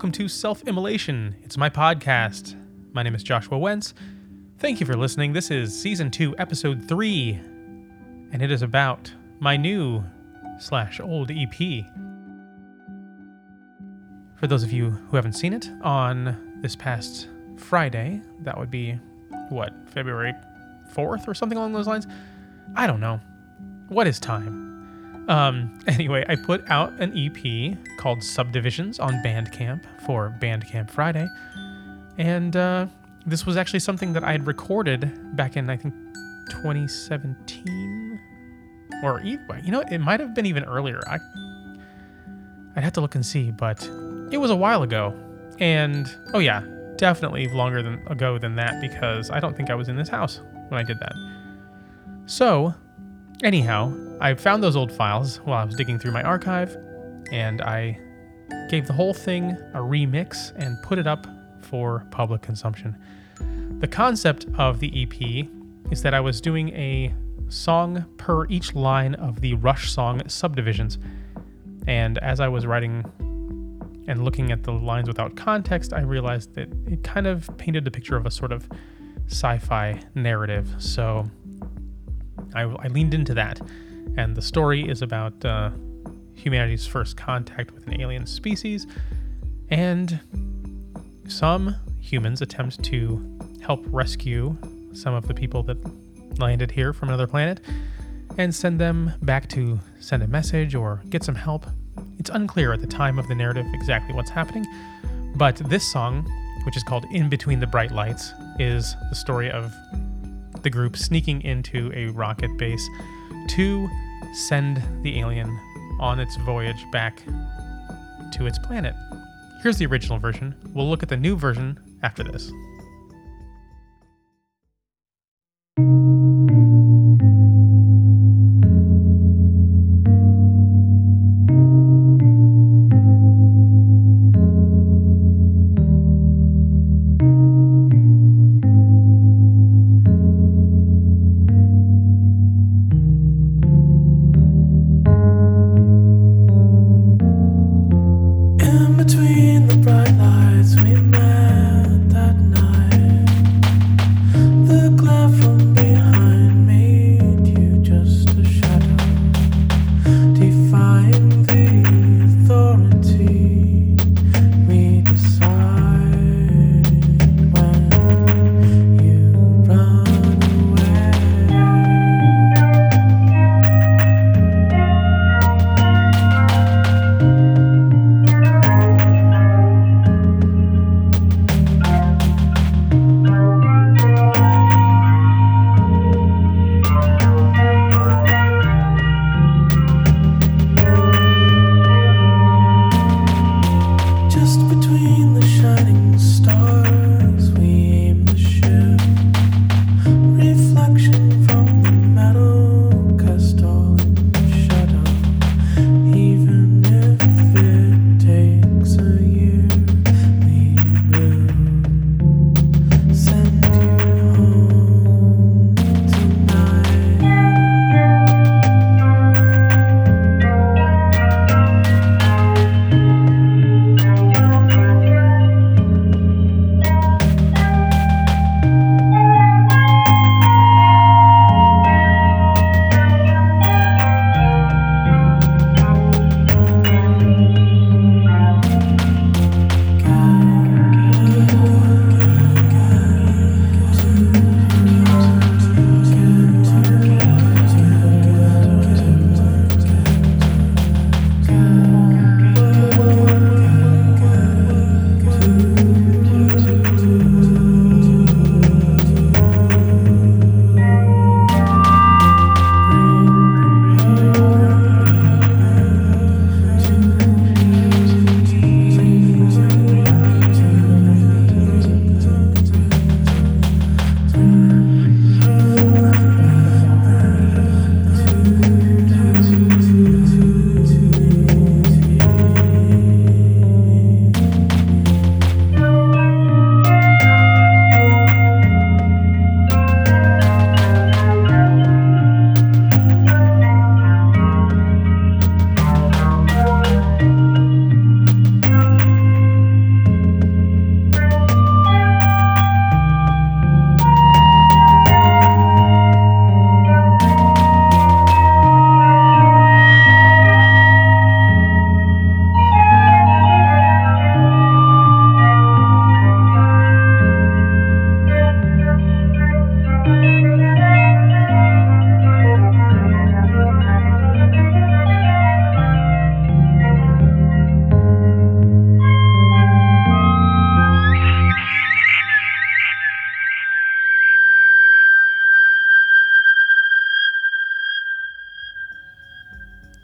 Welcome to Self Immolation. It's my podcast. My name is Joshua Wentz. Thank you for listening. This is season two, episode three, and it is about my new slash old EP. For those of you who haven't seen it, on this past Friday, that would be what, February 4th or something along those lines? I don't know. What is time? Um, anyway, I put out an EP called Subdivisions on Bandcamp for Bandcamp Friday. And uh, this was actually something that I had recorded back in, I think, 2017. Or, you know, it might have been even earlier. I, I'd have to look and see, but it was a while ago. And, oh yeah, definitely longer than ago than that because I don't think I was in this house when I did that. So, anyhow, I found those old files while I was digging through my archive, and I gave the whole thing a remix and put it up for public consumption. The concept of the EP is that I was doing a song per each line of the Rush song Subdivisions. And as I was writing and looking at the lines without context, I realized that it kind of painted the picture of a sort of sci fi narrative. So I, I leaned into that and the story is about uh, humanity's first contact with an alien species, and some humans attempt to help rescue some of the people that landed here from another planet and send them back to send a message or get some help. It's unclear at the time of the narrative exactly what's happening, but this song, which is called In Between the Bright Lights, is the story of the group sneaking into a rocket base to send the alien on its voyage back to its planet. Here's the original version. We'll look at the new version after this.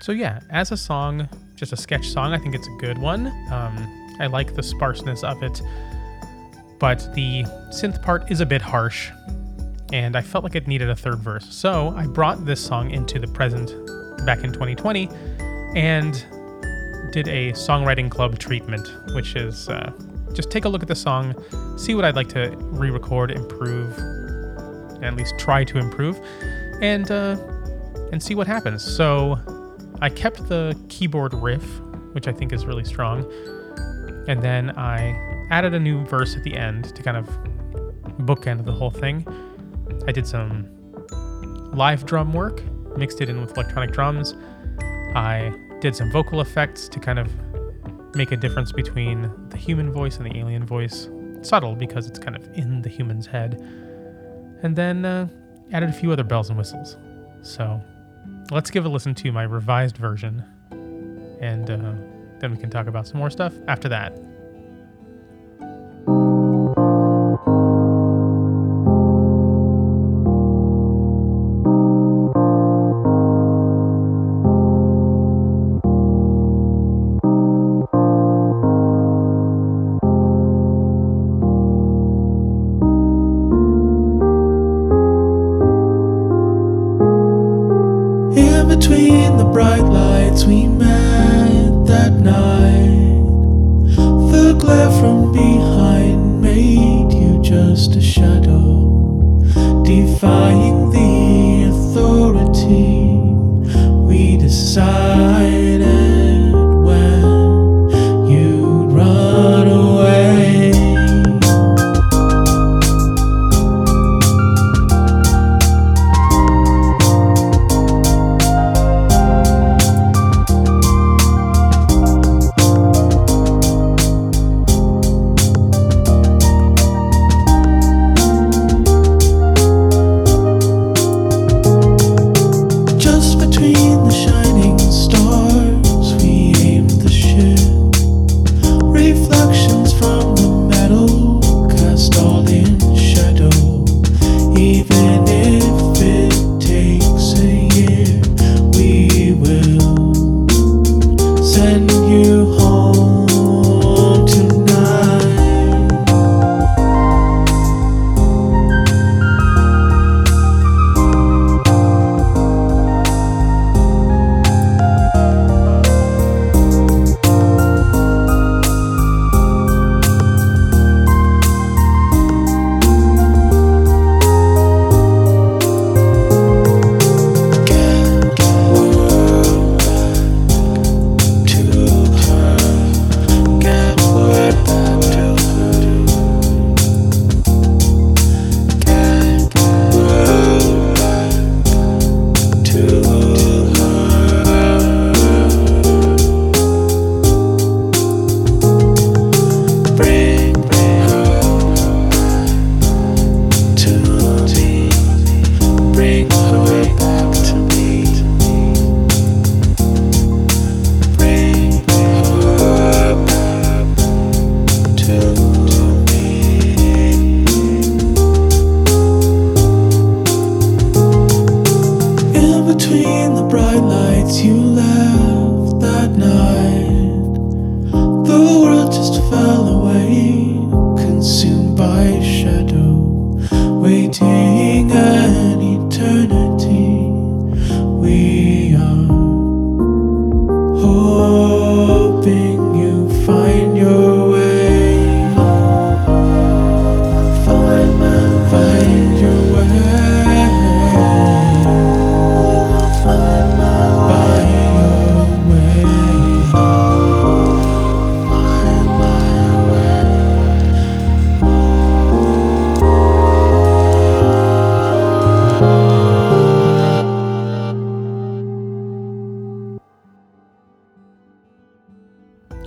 So yeah, as a song, just a sketch song, I think it's a good one. Um, I like the sparseness of it, but the synth part is a bit harsh, and I felt like it needed a third verse. So I brought this song into the present back in 2020 and did a songwriting club treatment, which is uh, just take a look at the song, see what I'd like to re record, improve, at least try to improve, and, uh, and see what happens. So I kept the keyboard riff, which I think is really strong, and then I added a new verse at the end to kind of bookend the whole thing. I did some live drum work, mixed it in with electronic drums. I did some vocal effects to kind of make a difference between the human voice and the alien voice. Subtle because it's kind of in the human's head. And then uh, added a few other bells and whistles. So let's give a listen to my revised version. And uh, then we can talk about some more stuff after that.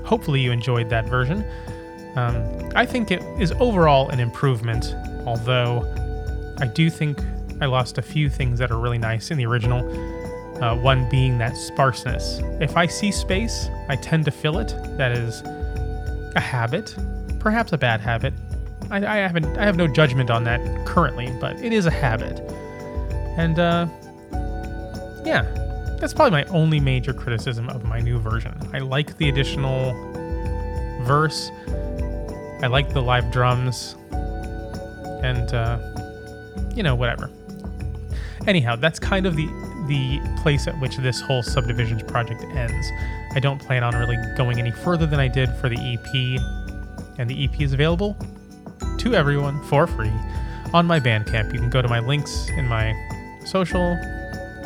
Hopefully, you enjoyed that version. Um, I think it is overall an improvement, although I do think I lost a few things that are really nice in the original. Uh, one being that sparseness. If I see space, I tend to fill it. That is a habit, perhaps a bad habit. I, I haven't, I have no judgment on that currently, but it is a habit. And uh, yeah, that's probably my only major criticism of my new version. I like the additional verse. I like the live drums, and uh, you know whatever. Anyhow, that's kind of the the place at which this whole subdivisions project ends. I don't plan on really going any further than I did for the EP, and the EP is available to everyone for free on my Bandcamp. You can go to my links in my social,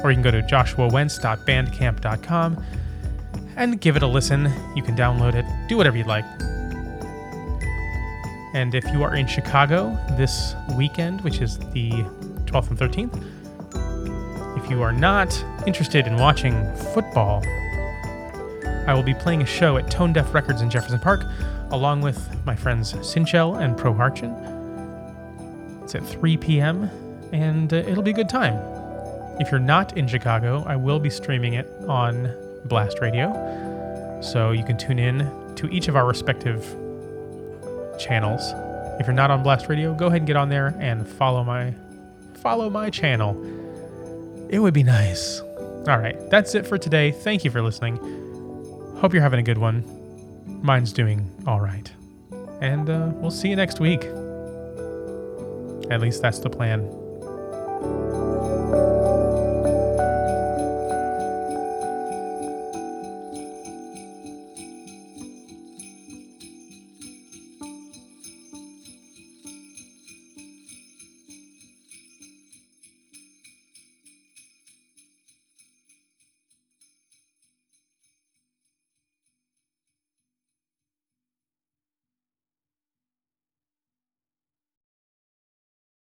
or you can go to joshuawentz.bandcamp.com and give it a listen. You can download it, do whatever you'd like. And if you are in Chicago this weekend, which is the 12th and 13th, if you are not interested in watching football, I will be playing a show at Tone Deaf Records in Jefferson Park, along with my friends Sinchel and Pro Harchin. It's at 3 p.m., and uh, it'll be a good time. If you're not in Chicago, I will be streaming it on Blast Radio, so you can tune in to each of our respective channels. If you're not on Blast Radio, go ahead and get on there and follow my follow my channel. It would be nice. All right, that's it for today. Thank you for listening. Hope you're having a good one. Mine's doing all right. And uh, we'll see you next week. At least that's the plan.